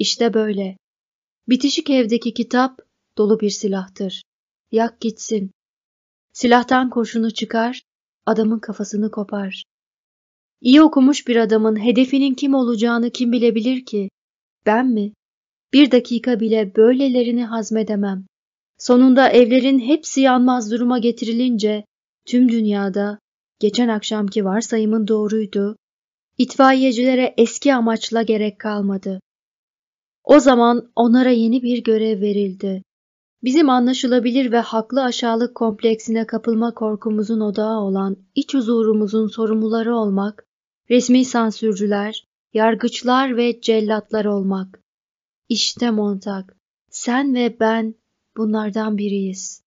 İşte böyle. Bitişik evdeki kitap dolu bir silahtır. Yak gitsin. Silahtan kurşunu çıkar, adamın kafasını kopar. İyi okumuş bir adamın hedefinin kim olacağını kim bilebilir ki? Ben mi? Bir dakika bile böylelerini hazmedemem. Sonunda evlerin hepsi yanmaz duruma getirilince tüm dünyada geçen akşamki varsayımın doğruydu. İtfaiyecilere eski amaçla gerek kalmadı. O zaman onlara yeni bir görev verildi. Bizim anlaşılabilir ve haklı aşağılık kompleksine kapılma korkumuzun odağı olan iç huzurumuzun sorumluları olmak, resmi sansürcüler, yargıçlar ve cellatlar olmak. İşte Montag, sen ve ben bunlardan biriyiz.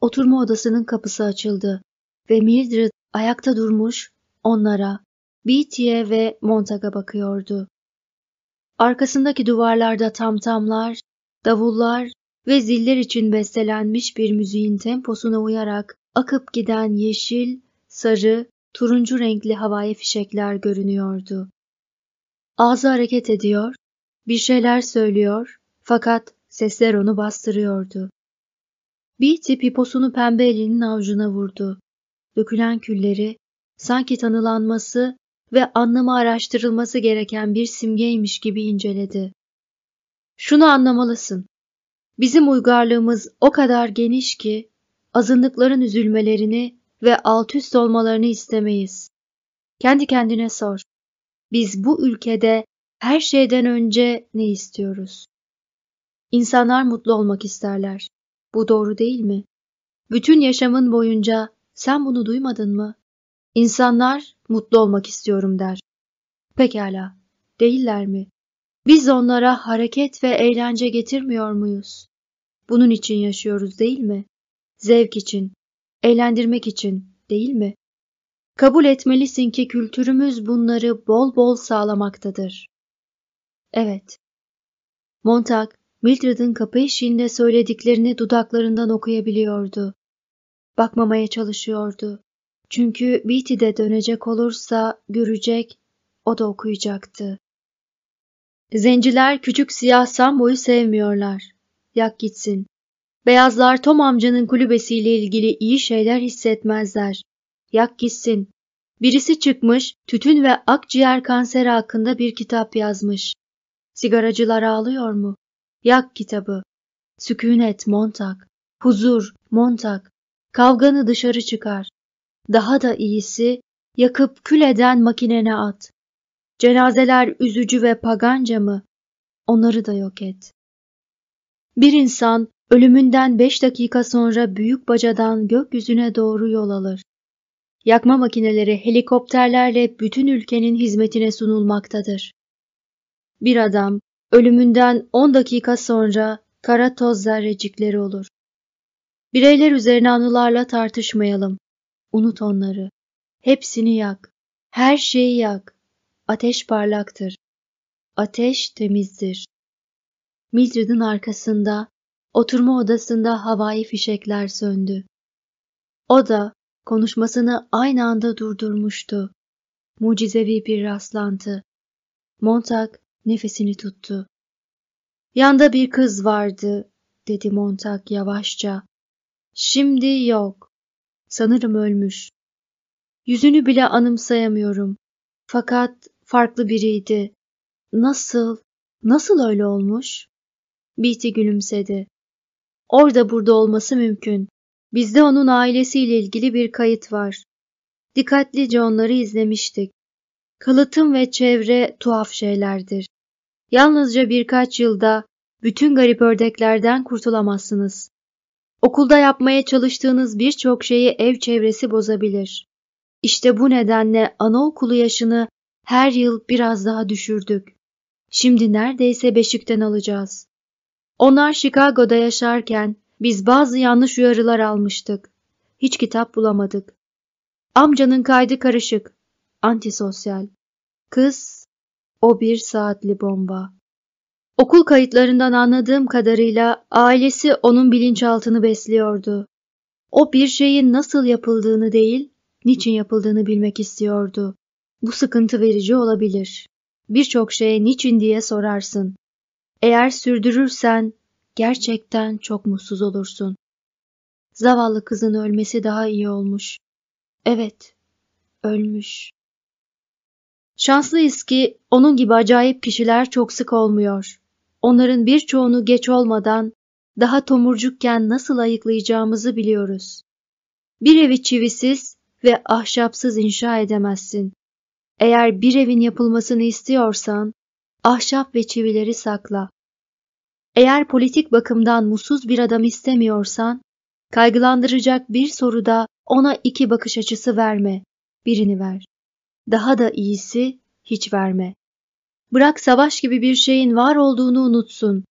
Oturma odasının kapısı açıldı ve Mildred ayakta durmuş onlara, Beatty'e ve Montag'a bakıyordu. Arkasındaki duvarlarda tamtamlar, davullar ve ziller için bestelenmiş bir müziğin temposuna uyarak akıp giden yeşil, sarı, turuncu renkli havai fişekler görünüyordu. Ağzı hareket ediyor, bir şeyler söylüyor fakat sesler onu bastırıyordu. Beatty piposunu pembe elinin avucuna vurdu. Dökülen külleri sanki tanılanması ve anlamı araştırılması gereken bir simgeymiş gibi inceledi. Şunu anlamalısın. Bizim uygarlığımız o kadar geniş ki azınlıkların üzülmelerini ve alt üst olmalarını istemeyiz. Kendi kendine sor. Biz bu ülkede her şeyden önce ne istiyoruz? İnsanlar mutlu olmak isterler. Bu doğru değil mi? Bütün yaşamın boyunca sen bunu duymadın mı? İnsanlar mutlu olmak istiyorum der. Pekala, değiller mi? Biz onlara hareket ve eğlence getirmiyor muyuz? Bunun için yaşıyoruz değil mi? Zevk için, eğlendirmek için değil mi? Kabul etmelisin ki kültürümüz bunları bol bol sağlamaktadır. Evet. Montag, Mildred'ın kapı eşiğinde söylediklerini dudaklarından okuyabiliyordu. Bakmamaya çalışıyordu. Çünkü Beatty de dönecek olursa görecek, o da okuyacaktı. Zenciler küçük siyah Sambo'yu sevmiyorlar. Yak gitsin. Beyazlar Tom amcanın kulübesiyle ilgili iyi şeyler hissetmezler. Yak gitsin. Birisi çıkmış, tütün ve akciğer kanseri hakkında bir kitap yazmış. Sigaracılar ağlıyor mu? Yak kitabı. Sükunet Montag. Huzur Montag. Kavganı dışarı çıkar. Daha da iyisi yakıp kül eden makinene at. Cenazeler üzücü ve paganca mı? Onları da yok et. Bir insan ölümünden beş dakika sonra büyük bacadan gökyüzüne doğru yol alır. Yakma makineleri helikopterlerle bütün ülkenin hizmetine sunulmaktadır. Bir adam ölümünden on dakika sonra kara toz zerrecikleri olur. Bireyler üzerine anılarla tartışmayalım. Unut onları. Hepsini yak. Her şeyi yak. Ateş parlaktır. Ateş temizdir. Mildred'in arkasında, oturma odasında havai fişekler söndü. O da konuşmasını aynı anda durdurmuştu. Mucizevi bir rastlantı. Montag nefesini tuttu. Yanda bir kız vardı, dedi Montag yavaşça. Şimdi yok. Sanırım ölmüş. Yüzünü bile anımsayamıyorum. Fakat farklı biriydi. Nasıl, nasıl öyle olmuş? Beatty gülümsedi. Orada burada olması mümkün. Bizde onun ailesiyle ilgili bir kayıt var. Dikkatlice onları izlemiştik. Kalıtım ve çevre tuhaf şeylerdir. Yalnızca birkaç yılda bütün garip ördeklerden kurtulamazsınız. Okulda yapmaya çalıştığınız birçok şeyi ev çevresi bozabilir. İşte bu nedenle anaokulu yaşını her yıl biraz daha düşürdük. Şimdi neredeyse beşikten alacağız. Onlar Chicago'da yaşarken biz bazı yanlış uyarılar almıştık. Hiç kitap bulamadık. Amcanın kaydı karışık. Antisosyal. Kız, o bir saatli bomba. Okul kayıtlarından anladığım kadarıyla ailesi onun bilinçaltını besliyordu. O bir şeyin nasıl yapıldığını değil, niçin yapıldığını bilmek istiyordu. Bu sıkıntı verici olabilir. birçok şeye niçin diye sorarsın. Eğer sürdürürsen gerçekten çok mutsuz olursun. Zavallı kızın ölmesi daha iyi olmuş. Evet, ölmüş. Şanslıyız ki onun gibi acayip kişiler çok sık olmuyor. Onların birçoğunu geç olmadan daha tomurcukken nasıl ayıklayacağımızı biliyoruz. Bir evi çivisiz ve ahşapsız inşa edemezsin. Eğer bir evin yapılmasını istiyorsan, ahşap ve çivileri sakla. Eğer politik bakımdan mutsuz bir adam istemiyorsan, kaygılandıracak bir soruda ona iki bakış açısı verme, birini ver. Daha da iyisi hiç verme. Bırak savaş gibi bir şeyin var olduğunu unutsun.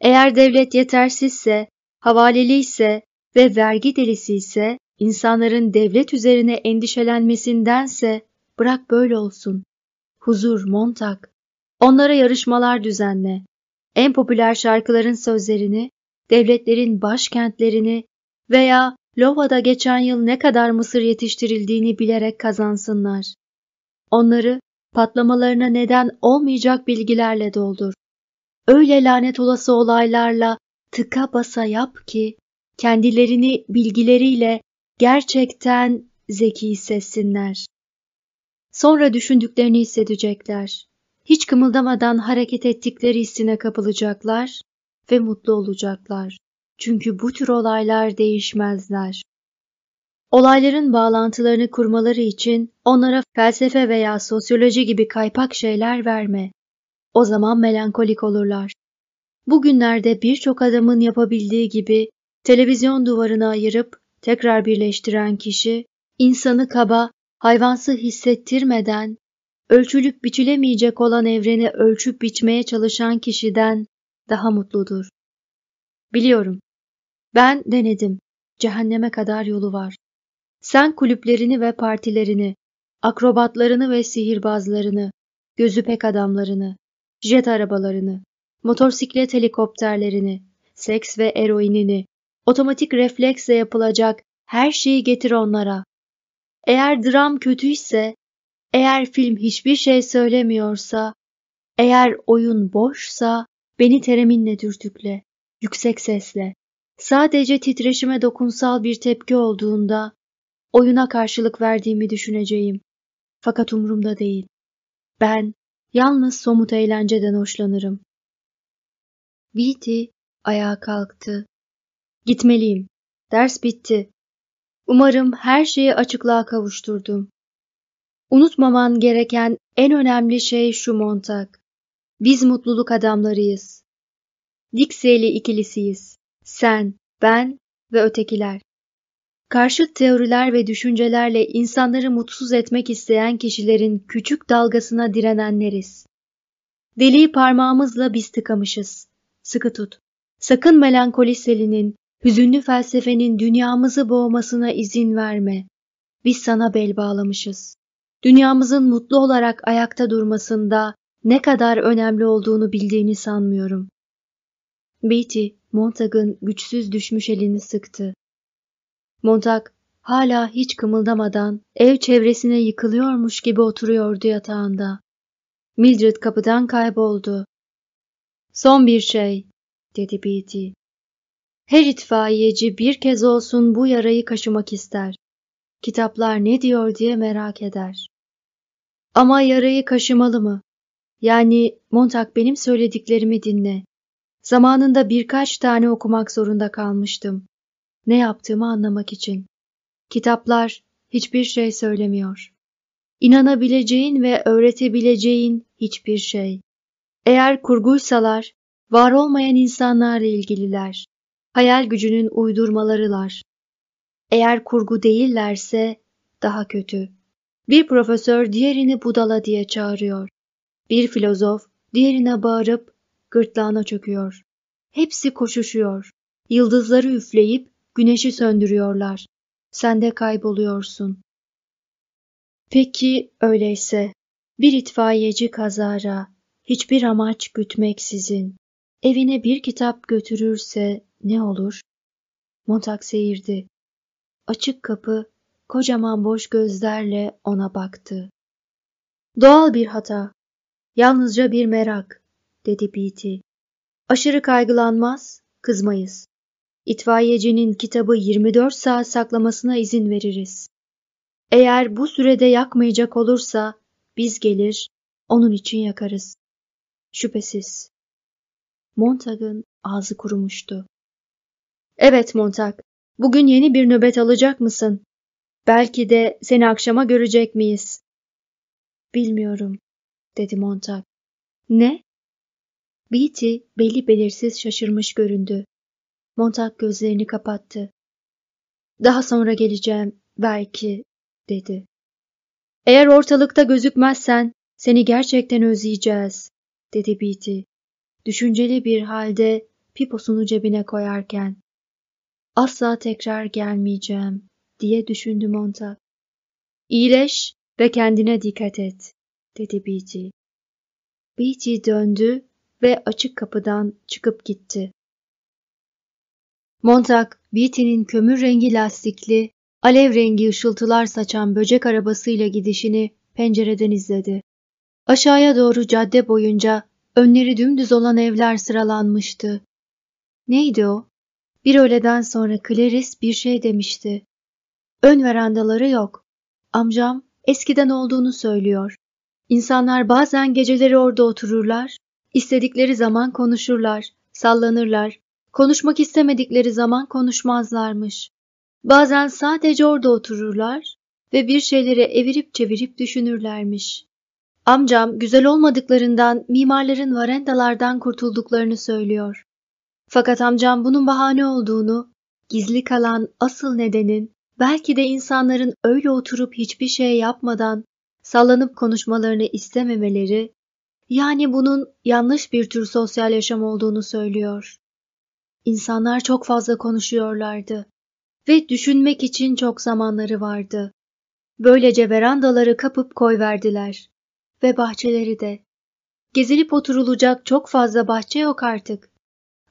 Eğer devlet yetersizse, havaleliyse ve vergi delisi ise, insanların devlet üzerine endişelenmesindense bırak böyle olsun. Huzur, montak. Onlara yarışmalar düzenle. En popüler şarkıların sözlerini, devletlerin başkentlerini veya Lova'da geçen yıl ne kadar mısır yetiştirildiğini bilerek kazansınlar. Onları patlamalarına neden olmayacak bilgilerle doldur. Öyle lanet olası olaylarla tıka basa yap ki kendilerini bilgileriyle gerçekten zeki hissetsinler. Sonra düşündüklerini hissedecekler. Hiç kımıldamadan hareket ettikleri hissine kapılacaklar ve mutlu olacaklar. Çünkü bu tür olaylar değişmezler. Olayların bağlantılarını kurmaları için onlara felsefe veya sosyoloji gibi kaypak şeyler verme. O zaman melankolik olurlar. Bugünlerde birçok adamın yapabildiği gibi televizyon duvarını ayırıp tekrar birleştiren kişi, insanı kaba, hayvansı hissettirmeden, ölçülüp biçilemeyecek olan evreni ölçüp biçmeye çalışan kişiden daha mutludur. Biliyorum. Ben denedim. Cehenneme kadar yolu var. Sen kulüplerini ve partilerini, akrobatlarını ve sihirbazlarını, gözü pek adamlarını, jet arabalarını, motosiklet helikopterlerini, seks ve eroinini, otomatik refleksle yapılacak her şeyi getir onlara. Eğer dram kötüyse, eğer film hiçbir şey söylemiyorsa, eğer oyun boşsa beni tereminle dürtükle, yüksek sesle. Sadece titreşime dokunsal bir tepki olduğunda oyuna karşılık verdiğimi düşüneceğim. Fakat umurumda değil. Ben yalnız somut eğlenceden hoşlanırım. Beatty ayağa kalktı. Gitmeliyim. Ders bitti. Umarım her şeyi açıklığa kavuşturdum. Unutmaman gereken en önemli şey şu Montag. Biz mutluluk adamlarıyız. Dixie'li ikilisiyiz. Sen, ben ve ötekiler. Karşıt teoriler ve düşüncelerle insanları mutsuz etmek isteyen kişilerin küçük dalgasına direnenleriz. Deliği parmağımızla biz tıkamışız. Sıkı tut. Sakın melankoli selinin, hüzünlü felsefenin dünyamızı boğmasına izin verme. Biz sana bel bağlamışız. Dünyamızın mutlu olarak ayakta durmasında ne kadar önemli olduğunu bildiğini sanmıyorum. Beatty, Montag'ın güçsüz düşmüş elini sıktı. Montag hala hiç kımıldamadan ev çevresine yıkılıyormuş gibi oturuyordu yatağında. Mildred kapıdan kayboldu. Son bir şey, dedi Beatty. Her itfaiyeci bir kez olsun bu yarayı kaşımak ister. Kitaplar ne diyor diye merak eder. Ama yarayı kaşımalı mı? Yani Montag benim söylediklerimi dinle. Zamanında birkaç tane okumak zorunda kalmıştım ne yaptığımı anlamak için. Kitaplar hiçbir şey söylemiyor. İnanabileceğin ve öğretebileceğin hiçbir şey. Eğer kurguysalar, var olmayan insanlarla ilgililer. Hayal gücünün uydurmalarılar. Eğer kurgu değillerse daha kötü. Bir profesör diğerini budala diye çağırıyor. Bir filozof diğerine bağırıp gırtlağına çöküyor. Hepsi koşuşuyor. Yıldızları üfleyip Güneşi söndürüyorlar. Sen de kayboluyorsun. Peki öyleyse bir itfaiyeci kazara hiçbir amaç gütmeksizin evine bir kitap götürürse ne olur? Montag seyirdi. Açık kapı kocaman boş gözlerle ona baktı. Doğal bir hata. Yalnızca bir merak, dedi Beatty. Aşırı kaygılanmaz, kızmayız. İtfaiyecinin kitabı 24 saat saklamasına izin veririz. Eğer bu sürede yakmayacak olursa biz gelir, onun için yakarız. Şüphesiz. Montag'ın ağzı kurumuştu. Evet Montag, bugün yeni bir nöbet alacak mısın? Belki de seni akşama görecek miyiz? Bilmiyorum, dedi Montag. Ne? Beatty belli belirsiz şaşırmış göründü. Montag gözlerini kapattı. Daha sonra geleceğim, belki, dedi. Eğer ortalıkta gözükmezsen seni gerçekten özleyeceğiz, dedi Beatty. Düşünceli bir halde piposunu cebine koyarken. Asla tekrar gelmeyeceğim, diye düşündü Montag. İyileş ve kendine dikkat et, dedi Beatty. Beatty döndü ve açık kapıdan çıkıp gitti. Montag, Beatty'nin kömür rengi lastikli, alev rengi ışıltılar saçan böcek arabasıyla gidişini pencereden izledi. Aşağıya doğru cadde boyunca önleri dümdüz olan evler sıralanmıştı. Neydi o? Bir öğleden sonra Clarice bir şey demişti. Ön verandaları yok. Amcam eskiden olduğunu söylüyor. İnsanlar bazen geceleri orada otururlar, istedikleri zaman konuşurlar, sallanırlar, konuşmak istemedikleri zaman konuşmazlarmış. Bazen sadece orada otururlar ve bir şeyleri evirip çevirip düşünürlermiş. Amcam güzel olmadıklarından mimarların varendalardan kurtulduklarını söylüyor. Fakat amcam bunun bahane olduğunu, gizli kalan asıl nedenin belki de insanların öyle oturup hiçbir şey yapmadan sallanıp konuşmalarını istememeleri, yani bunun yanlış bir tür sosyal yaşam olduğunu söylüyor. İnsanlar çok fazla konuşuyorlardı ve düşünmek için çok zamanları vardı. Böylece verandaları kapıp koyverdiler ve bahçeleri de. Gezilip oturulacak çok fazla bahçe yok artık.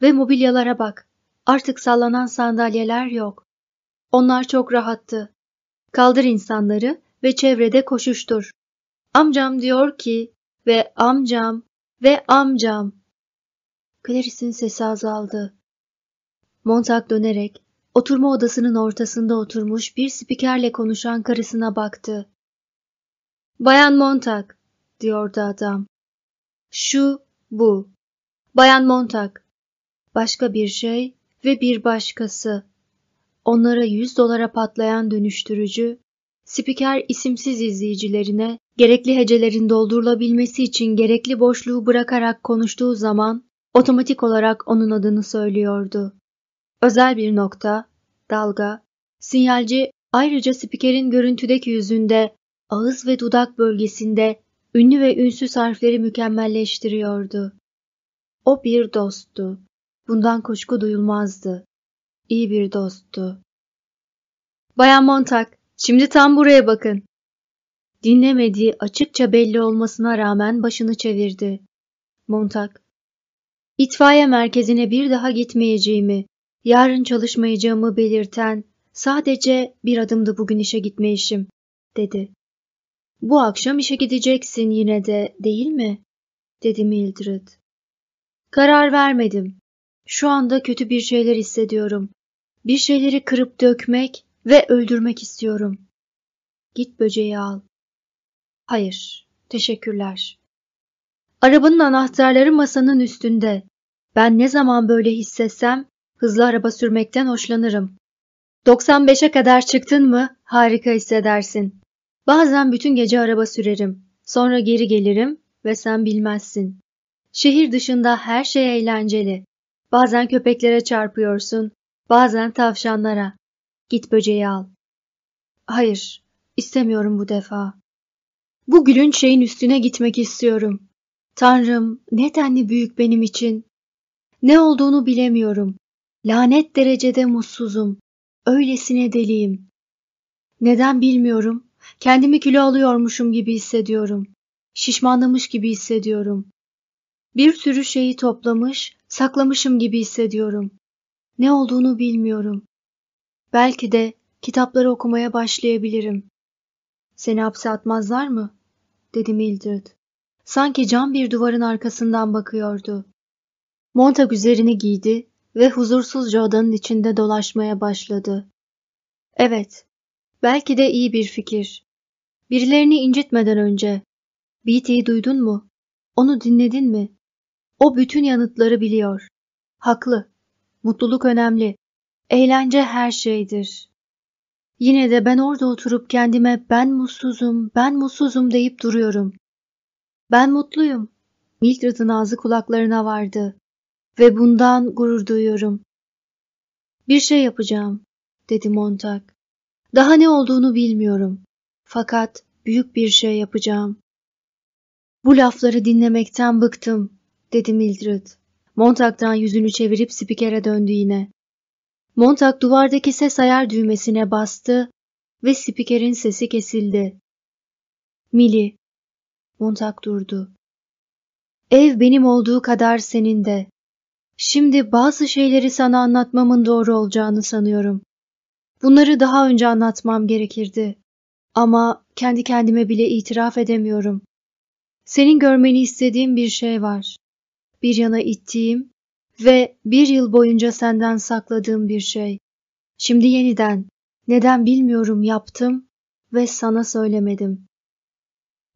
Ve mobilyalara bak. Artık sallanan sandalyeler yok. Onlar çok rahattı. Kaldır insanları ve çevrede koşuştur. Amcam diyor ki ve amcam ve amcam. Clarice'in sesi azaldı. Montag dönerek oturma odasının ortasında oturmuş bir spikerle konuşan karısına baktı. Bayan Montag, diyordu adam. Şu, bu. Bayan Montag. Başka bir şey ve bir başkası. Onlara yüz dolara patlayan dönüştürücü, spiker isimsiz izleyicilerine gerekli hecelerin doldurulabilmesi için gerekli boşluğu bırakarak konuştuğu zaman otomatik olarak onun adını söylüyordu. Özel bir nokta, dalga, sinyalci ayrıca spikerin görüntüdeki yüzünde, ağız ve dudak bölgesinde ünlü ve ünsüz harfleri mükemmelleştiriyordu. O bir dosttu. Bundan kuşku duyulmazdı. İyi bir dosttu. Bayan Montag, şimdi tam buraya bakın. Dinlemediği açıkça belli olmasına rağmen başını çevirdi. Montag, itfaiye merkezine bir daha gitmeyeceğimi, yarın çalışmayacağımı belirten sadece bir adımdı bugün işe gitme işim, dedi. Bu akşam işe gideceksin yine de, değil mi? dedi Mildred. Karar vermedim. Şu anda kötü bir şeyler hissediyorum. Bir şeyleri kırıp dökmek ve öldürmek istiyorum. Git böceği al. Hayır, teşekkürler. Arabanın anahtarları masanın üstünde. Ben ne zaman böyle hissetsem hızlı araba sürmekten hoşlanırım. 95'e kadar çıktın mı harika hissedersin. Bazen bütün gece araba sürerim. Sonra geri gelirim ve sen bilmezsin. Şehir dışında her şey eğlenceli. Bazen köpeklere çarpıyorsun, bazen tavşanlara. Git böceği al. Hayır, istemiyorum bu defa. Bu gülünç şeyin üstüne gitmek istiyorum. Tanrım, ne denli büyük benim için. Ne olduğunu bilemiyorum. Lanet derecede mutsuzum. Öylesine deliyim. Neden bilmiyorum. Kendimi kilo alıyormuşum gibi hissediyorum. Şişmanlamış gibi hissediyorum. Bir sürü şeyi toplamış, saklamışım gibi hissediyorum. Ne olduğunu bilmiyorum. Belki de kitapları okumaya başlayabilirim. Seni hapse atmazlar mı? dedi Mildred. Sanki cam bir duvarın arkasından bakıyordu. Montag üzerini giydi ve huzursuzca odanın içinde dolaşmaya başladı. Evet, belki de iyi bir fikir. Birilerini incitmeden önce. Beatty'yi duydun mu? Onu dinledin mi? O bütün yanıtları biliyor. Haklı. Mutluluk önemli. Eğlence her şeydir. Yine de ben orada oturup kendime ben mutsuzum, ben mutsuzum deyip duruyorum. Ben mutluyum. Mildred'ın ağzı kulaklarına vardı. Ve bundan gurur duyuyorum. Bir şey yapacağım, dedi Montag. Daha ne olduğunu bilmiyorum. Fakat büyük bir şey yapacağım. Bu lafları dinlemekten bıktım, dedi Mildred. Montag'dan yüzünü çevirip spikere döndü yine. Montag duvardaki ses ayar düğmesine bastı ve spikerin sesi kesildi. Mili. Montag durdu. Ev benim olduğu kadar senin de. Şimdi bazı şeyleri sana anlatmamın doğru olacağını sanıyorum. Bunları daha önce anlatmam gerekirdi. Ama kendi kendime bile itiraf edemiyorum. Senin görmeni istediğim bir şey var. Bir yana ittiğim ve bir yıl boyunca senden sakladığım bir şey. Şimdi yeniden, neden bilmiyorum yaptım ve sana söylemedim.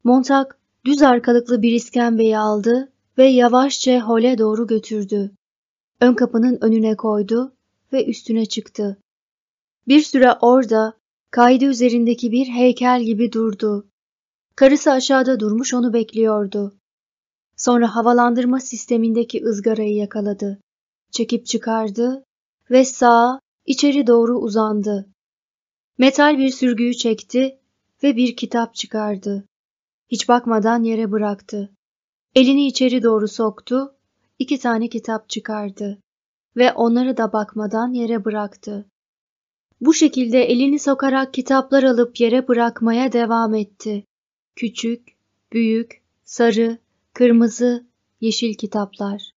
Montag düz arkalıklı bir iskembeyi aldı ve yavaşça hole doğru götürdü. Ön kapının önüne koydu ve üstüne çıktı. Bir süre orada kaydı üzerindeki bir heykel gibi durdu. Karısı aşağıda durmuş onu bekliyordu. Sonra havalandırma sistemindeki ızgarayı yakaladı. Çekip çıkardı ve sağa içeri doğru uzandı. Metal bir sürgüyü çekti ve bir kitap çıkardı. Hiç bakmadan yere bıraktı. Elini içeri doğru soktu, iki tane kitap çıkardı ve onları da bakmadan yere bıraktı. Bu şekilde elini sokarak kitaplar alıp yere bırakmaya devam etti. Küçük, büyük, sarı, kırmızı, yeşil kitaplar.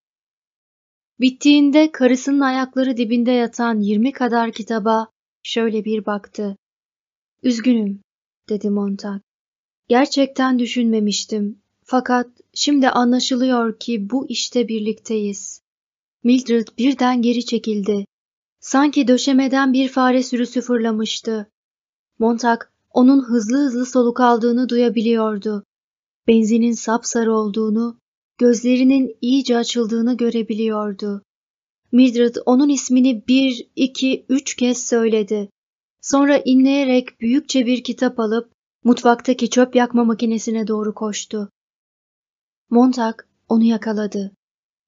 Bittiğinde karısının ayakları dibinde yatan yirmi kadar kitaba şöyle bir baktı. Üzgünüm, dedi Montag. Gerçekten düşünmemiştim. Fakat şimdi anlaşılıyor ki bu işte birlikteyiz. Mildred birden geri çekildi. Sanki döşemeden bir fare sürüsü fırlamıştı. Montag onun hızlı hızlı soluk aldığını duyabiliyordu. Benzinin sapsarı olduğunu, gözlerinin iyice açıldığını görebiliyordu. Mildred onun ismini bir, iki, üç kez söyledi. Sonra inleyerek büyükçe bir kitap alıp mutfaktaki çöp yakma makinesine doğru koştu. Montag onu yakaladı.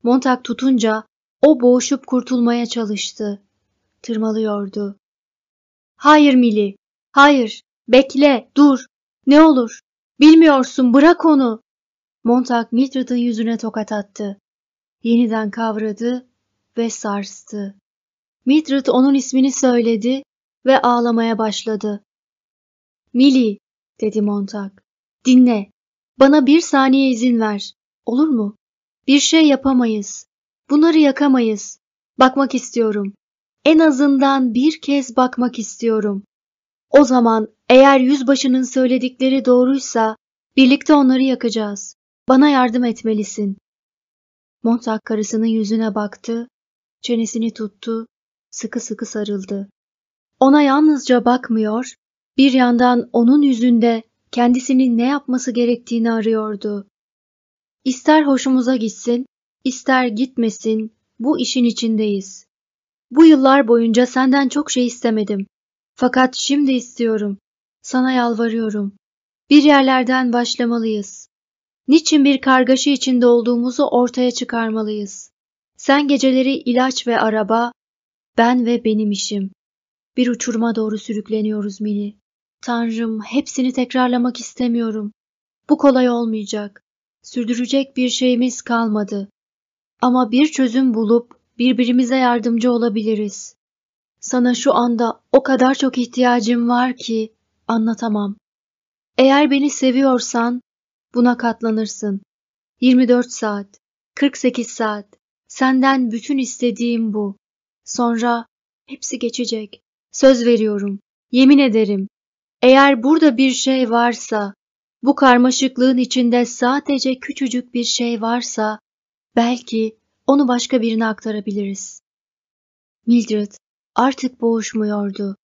Montag tutunca o boğuşup kurtulmaya çalıştı. Tırmalıyordu. Hayır Mili, hayır, bekle, dur, ne olur, bilmiyorsun, bırak onu. Montag Mildred'ın yüzüne tokat attı. Yeniden kavradı ve sarstı. Mildred onun ismini söyledi ve ağlamaya başladı. Millie, dedi Montag. Dinle. Bana bir saniye izin ver. Olur mu? Bir şey yapamayız. Bunları yakamayız. Bakmak istiyorum. En azından bir kez bakmak istiyorum. O zaman eğer yüzbaşının söyledikleri doğruysa birlikte onları yakacağız. Bana yardım etmelisin. Montag karısının yüzüne baktı, çenesini tuttu, sıkı sıkı sarıldı. Ona yalnızca bakmıyor, bir yandan onun yüzünde kendisinin ne yapması gerektiğini arıyordu. İster hoşumuza gitsin, ister gitmesin, bu işin içindeyiz. Bu yıllar boyunca senden çok şey istemedim. Fakat şimdi istiyorum. Sana yalvarıyorum. Bir yerlerden başlamalıyız. Niçin bir kargaşa içinde olduğumuzu ortaya çıkarmalıyız. Sen geceleri ilaç ve araba, ben ve benim işim. Bir uçuruma doğru sürükleniyoruz Mini. Tanrım, hepsini tekrarlamak istemiyorum. Bu kolay olmayacak. Sürdürecek bir şeyimiz kalmadı. Ama bir çözüm bulup birbirimize yardımcı olabiliriz. Sana şu anda o kadar çok ihtiyacım var ki anlatamam. Eğer beni seviyorsan buna katlanırsın. 24 saat, 48 saat. Senden bütün istediğim bu. Sonra hepsi geçecek. Söz veriyorum. Yemin ederim. Eğer burada bir şey varsa Bu karmaşıklığın içinde sadece küçücük bir şey varsa belki onu başka birine aktarabiliriz. Mildred artık boğuşmuyordu.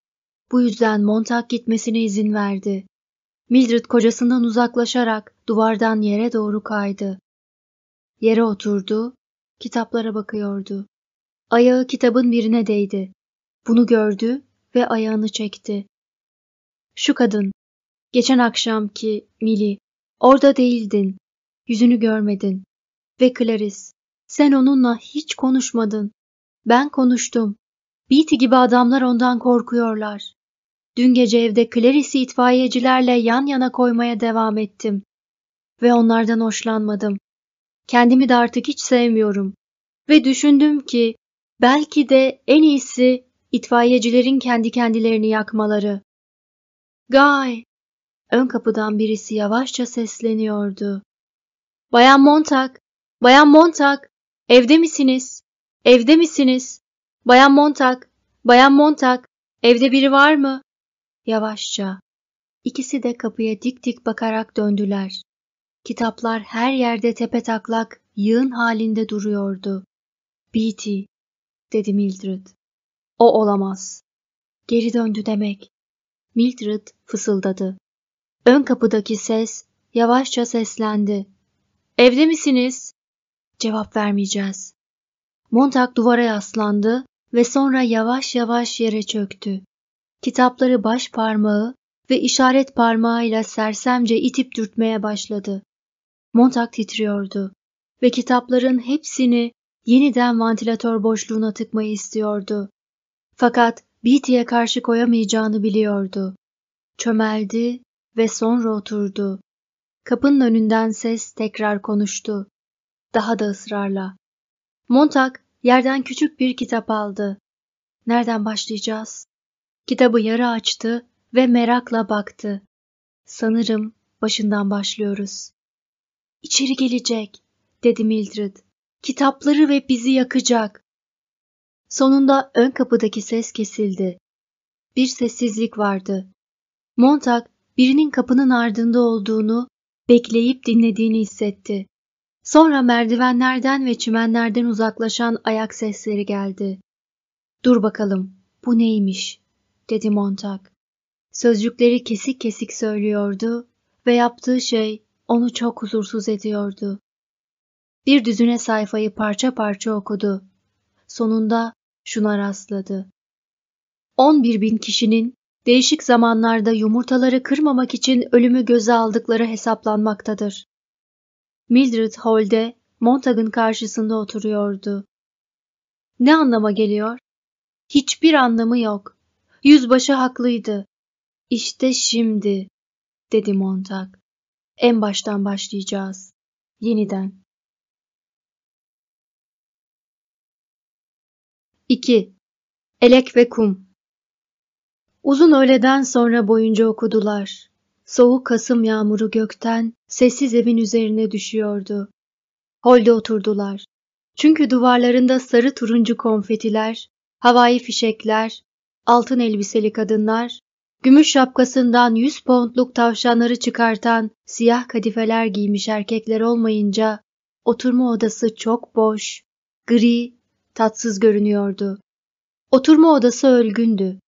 Bu yüzden Montag gitmesine izin verdi. Mildred kocasından uzaklaşarak duvardan yere doğru kaydı. Yere oturdu, kitaplara bakıyordu. Ayağı kitabın birine değdi. Bunu gördü ve ayağını çekti. Şu kadın, geçen akşamki Mili, orada değildin, yüzünü görmedin. Ve Clarice, sen onunla hiç konuşmadın. Ben konuştum. Beatty gibi adamlar ondan korkuyorlar. Dün gece evde Clarice'i itfaiyecilerle yan yana koymaya devam ettim. Ve onlardan hoşlanmadım. Kendimi de artık hiç sevmiyorum. Ve düşündüm ki belki de en iyisi itfaiyecilerin kendi kendilerini yakmaları. Guy! Ön kapıdan birisi yavaşça sesleniyordu. Bayan Montag, Bayan Montag, evde misiniz? Evde misiniz? Bayan Montag, Bayan Montag, evde biri var mı? Yavaşça. İkisi de kapıya dik dik bakarak döndüler. Kitaplar her yerde tepe taklak, yığın halinde duruyordu. Beatty, dedi Mildred. O olamaz. Geri döndü demek. Mildred fısıldadı. Ön kapıdaki ses yavaşça seslendi. Evde misiniz? Cevap vermeyeceğiz. Montag duvara yaslandı ve sonra yavaş yavaş yere çöktü. Kitapları baş parmağı ve işaret parmağıyla sersemce itip dürtmeye başladı. Montag titriyordu ve kitapların hepsini yeniden vantilatör boşluğuna tıkmayı istiyordu. Fakat Beatty'ye karşı koyamayacağını biliyordu. Çömeldi ve sonra oturdu. Kapının önünden ses tekrar konuştu. Daha da ısrarla. Montag yerden küçük bir kitap aldı. Nereden başlayacağız? Kitabı yarı açtı ve merakla baktı. Sanırım başından başlıyoruz. İçeri gelecek, dedi Mildred. Kitapları ve bizi yakacak. Sonunda ön kapıdaki ses kesildi. Bir sessizlik vardı. Montag birinin kapının ardında olduğunu, bekleyip dinlediğini hissetti. Sonra merdivenlerden ve çimenlerden uzaklaşan ayak sesleri geldi. Dur bakalım, bu neymiş? dedi Montag. Sözcükleri kesik kesik söylüyordu ve yaptığı şey onu çok huzursuz ediyordu. Bir düzüne sayfayı parça parça okudu. Sonunda şuna rastladı. 11 bin kişinin değişik zamanlarda yumurtaları kırmamak için ölümü göze aldıkları hesaplanmaktadır. Mildred Hall'de Montag'ın karşısında oturuyordu. Ne anlama geliyor? Hiçbir anlamı yok. Yüzbaşı haklıydı. İşte şimdi, dedi Montag. En baştan başlayacağız. Yeniden. 2. Elek ve Kum Uzun öğleden sonra boyunca okudular. Soğuk Kasım yağmuru gökten sessiz evin üzerine düşüyordu. Holde oturdular. Çünkü duvarlarında sarı turuncu konfetiler, havai fişekler, altın elbiseli kadınlar, gümüş şapkasından yüz pontluk tavşanları çıkartan siyah kadifeler giymiş erkekler olmayınca oturma odası çok boş, gri, tatsız görünüyordu. Oturma odası ölgündü.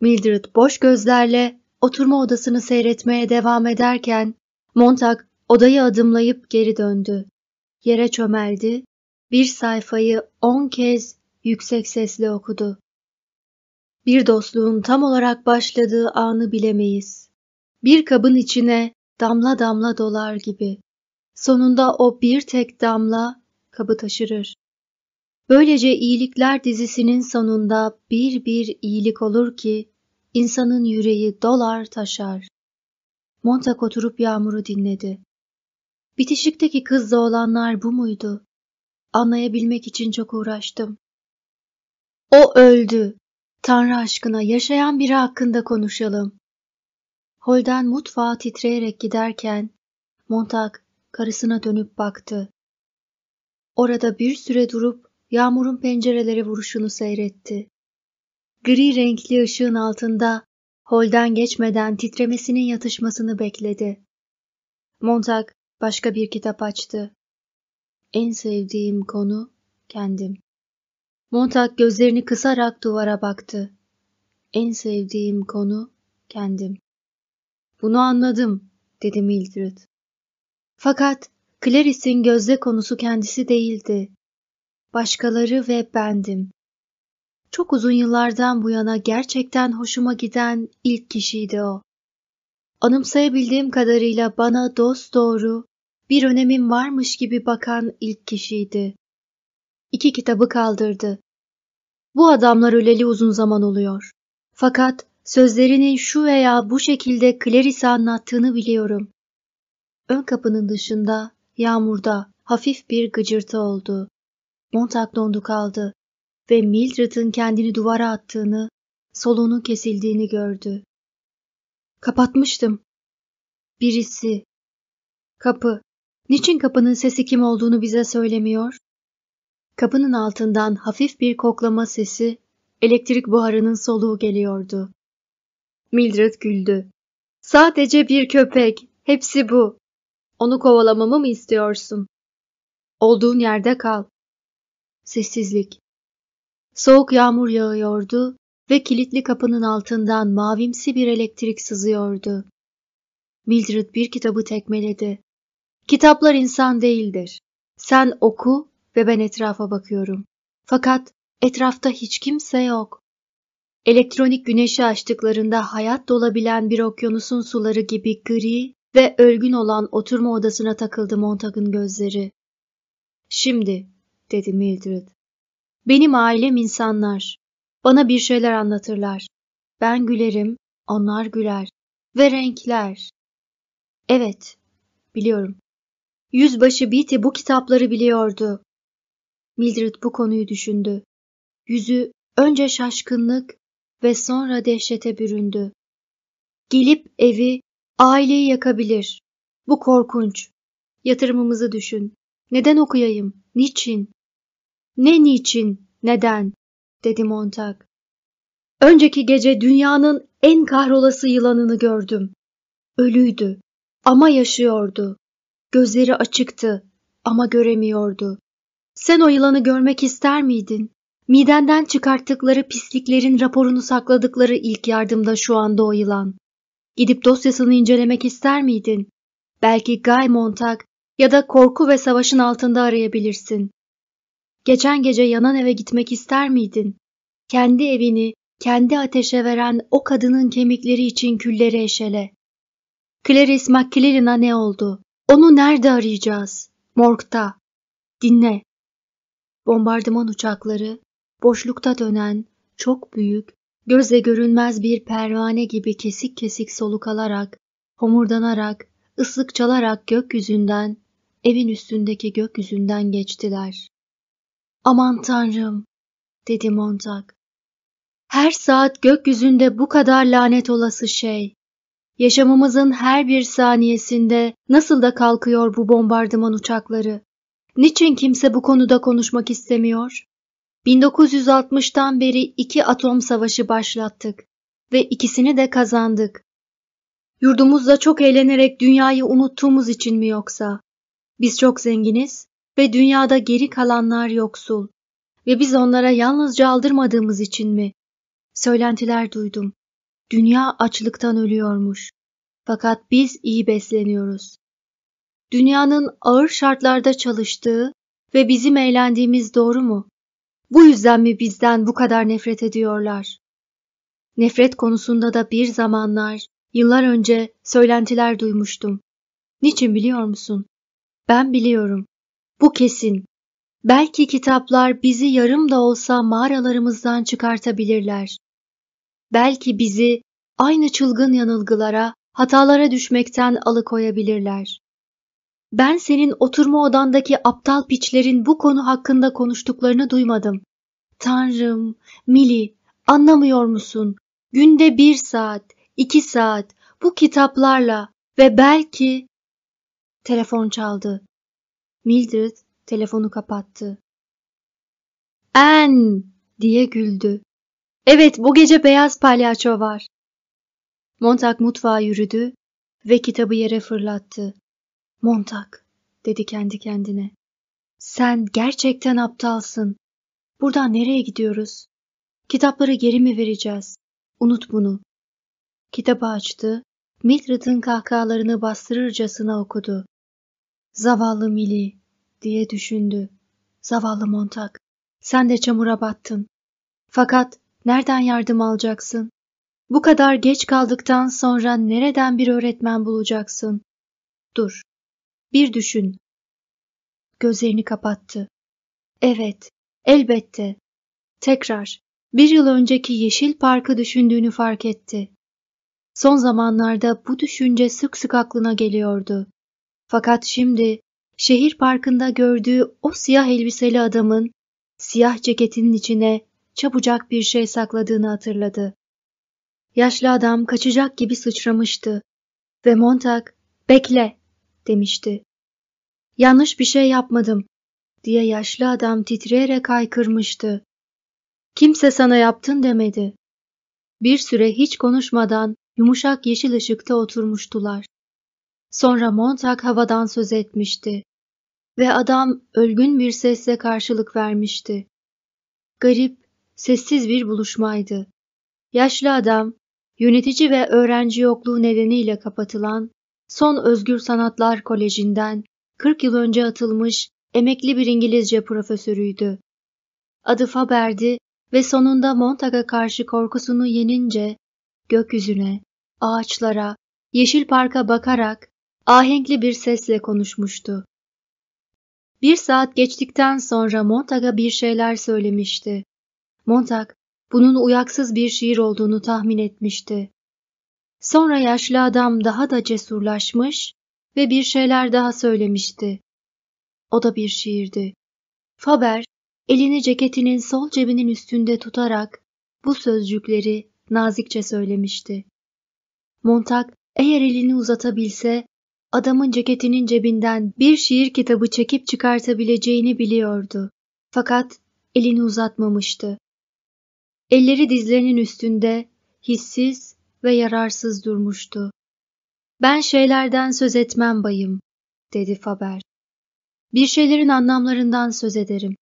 Mildred boş gözlerle oturma odasını seyretmeye devam ederken Montag odayı adımlayıp geri döndü. Yere çömeldi, bir sayfayı on kez yüksek sesle okudu. Bir dostluğun tam olarak başladığı anı bilemeyiz. Bir kabın içine damla damla dolar gibi. Sonunda o bir tek damla kabı taşırır. Böylece iyilikler dizisinin sonunda bir bir iyilik olur ki insanın yüreği dolar taşar. Montag oturup yağmuru dinledi. Bitişikteki kızla olanlar bu muydu? Anlayabilmek için çok uğraştım. O öldü. Tanrı aşkına yaşayan biri hakkında konuşalım. Holden mutfağa titreyerek giderken Montag karısına dönüp baktı. Orada bir süre durup yağmurun pencerelere vuruşunu seyretti. Gri renkli ışığın altında holden geçmeden titremesinin yatışmasını bekledi. Montag başka bir kitap açtı. En sevdiğim konu kendim. Montag gözlerini kısarak duvara baktı. En sevdiğim konu kendim. Bunu anladım, dedi Mildred. Fakat Clarice'in gözde konusu kendisi değildi. Başkaları ve bendim. Çok uzun yıllardan bu yana gerçekten hoşuma giden ilk kişiydi o. Anımsayabildiğim kadarıyla bana dost doğru, bir önemim varmış gibi bakan ilk kişiydi. İki kitabı kaldırdı. Bu adamlar öleli uzun zaman oluyor. Fakat sözlerinin şu veya bu şekilde Clarice'e anlattığını biliyorum. Ön kapının dışında, yağmurda hafif bir gıcırtı oldu. Montag dondu kaldı ve Mildred'ın kendini duvara attığını, soluğunun kesildiğini gördü. Kapatmıştım. Birisi. Kapı. Niçin kapının sesi kim olduğunu bize söylemiyor? Kapının altından hafif bir koklama sesi, elektrik buharının soluğu geliyordu. Mildred güldü. Sadece bir köpek. Hepsi bu. Onu kovalamamı mı istiyorsun? Olduğun yerde kal. Sessizlik. Soğuk yağmur yağıyordu ve kilitli kapının altından mavimsi bir elektrik sızıyordu. Mildred bir kitabı tekmeledi. Kitaplar insan değildir. Sen oku ve ben etrafa bakıyorum. Fakat etrafta hiç kimse yok. Elektronik güneşi açtıklarında hayat dolabilen bir okyanusun suları gibi gri ve ölgün olan oturma odasına takıldı Montag'ın gözleri. Şimdi, dedi Mildred. Benim ailem insanlar. Bana bir şeyler anlatırlar. Ben gülerim, onlar güler. Ve renkler. Evet, biliyorum. Yüzbaşı Beatty bu kitapları biliyordu. Mildred bu konuyu düşündü. Yüzü önce şaşkınlık ve sonra dehşete büründü. Gelip evi, aileyi yakabilir. Bu korkunç. Yatırımımızı düşün. Neden okuyayım? Niçin? Ne niçin? Neden? dedi Montag. Önceki gece dünyanın en kahrolası yılanını gördüm. Ölüydü ama yaşıyordu. Gözleri açıktı ama göremiyordu. Sen o yılanı görmek ister miydin? Midenden çıkarttıkları pisliklerin raporunu sakladıkları ilk yardımda şu anda o yılan. Gidip dosyasını incelemek ister miydin? Belki Guy Montag ya da korku ve savaşın altında arayabilirsin. Geçen gece yanan eve gitmek ister miydin? Kendi evini, kendi ateşe veren o kadının kemikleri için külleri eşele. Clarice McClellan'a ne oldu? Onu nerede arayacağız? Morg'da. Dinle. Bombardıman uçakları, boşlukta dönen, çok büyük, gözle görünmez bir pervane gibi kesik kesik soluk alarak, homurdanarak, ıslık çalarak gökyüzünden, evin üstündeki gökyüzünden geçtiler. Aman tanrım, dedi Montag. Her saat gökyüzünde bu kadar lanet olası şey. Yaşamımızın her bir saniyesinde nasıl da kalkıyor bu bombardıman uçakları. Niçin kimse bu konuda konuşmak istemiyor? 1960'tan beri iki atom savaşı başlattık ve ikisini de kazandık. Yurdumuzda çok eğlenerek dünyayı unuttuğumuz için mi yoksa? Biz çok zenginiz ve dünyada geri kalanlar yoksul ve biz onlara yalnızca aldırmadığımız için mi? Söylentiler duydum. Dünya açlıktan ölüyormuş. Fakat biz iyi besleniyoruz. Dünyanın ağır şartlarda çalıştığı ve bizim eğlendiğimiz doğru mu? Bu yüzden mi bizden bu kadar nefret ediyorlar? Nefret konusunda da bir zamanlar, yıllar önce söylentiler duymuştum. Niçin biliyor musun? Ben biliyorum. Bu kesin. Belki kitaplar bizi yarım da olsa mağaralarımızdan çıkartabilirler. Belki bizi aynı çılgın yanılgılara, hatalara düşmekten alıkoyabilirler. Ben senin oturma odandaki aptal piçlerin bu konu hakkında konuştuklarını duymadım. Tanrım, Mili, anlamıyor musun? Günde bir saat, iki saat bu kitaplarla ve belki... Telefon çaldı. Mildred telefonu kapattı. En diye güldü. Evet bu gece beyaz palyaço var. Montag mutfağa yürüdü ve kitabı yere fırlattı. Montag, dedi kendi kendine. Sen gerçekten aptalsın. Buradan nereye gidiyoruz? Kitapları geri mi vereceğiz? Unut bunu. Kitabı açtı, Mildred'ın kahkahalarını bastırırcasına okudu. Zavallı Millie, diye düşündü. Zavallı Montag, sen de çamura battın. Fakat nereden yardım alacaksın? Bu kadar geç kaldıktan sonra nereden bir öğretmen bulacaksın? Dur, bir düşün. Gözlerini kapattı. Evet, elbette. Tekrar, bir yıl önceki Yeşil Park'ı düşündüğünü fark etti. Son zamanlarda bu düşünce sık sık aklına geliyordu. Fakat şimdi şehir parkında gördüğü o siyah elbiseli adamın siyah ceketinin içine çabucak bir şey sakladığını hatırladı. Yaşlı adam kaçacak gibi sıçramıştı ve Montag bekle demişti. Yanlış bir şey yapmadım diye yaşlı adam titreyerek haykırmıştı. Kimse sana yaptın demedi. Bir süre hiç konuşmadan yumuşak yeşil ışıkta oturmuştular. Sonra Montag havadan söz etmişti ve adam ölgün bir sesle karşılık vermişti. Garip, sessiz bir buluşmaydı. Yaşlı adam, yönetici ve öğrenci yokluğu nedeniyle kapatılan son Özgür Sanatlar Koleji'nden 40 yıl önce atılmış emekli bir İngilizce profesörüydü. Adı Faber'di ve sonunda Montag'a karşı korkusunu yenince gökyüzüne, ağaçlara, yeşil parka bakarak ahenkli bir sesle konuşmuştu. Bir saat geçtikten sonra Montag'a bir şeyler söylemişti. Montag, bunun uyaksız bir şiir olduğunu tahmin etmişti. Sonra yaşlı adam daha da cesurlaşmış ve bir şeyler daha söylemişti. O da bir şiirdi. Faber, elini ceketinin sol cebinin üstünde tutarak bu sözcükleri nazikçe söylemişti. Montag eğer elini uzatabilse adamın ceketinin cebinden bir şiir kitabı çekip çıkartabileceğini biliyordu. Fakat elini uzatmamıştı. Elleri dizlerinin üstünde hissiz ve yararsız durmuştu. Ben şeylerden söz etmem bayım, dedi Faber. Bir şeylerin anlamlarından söz ederim.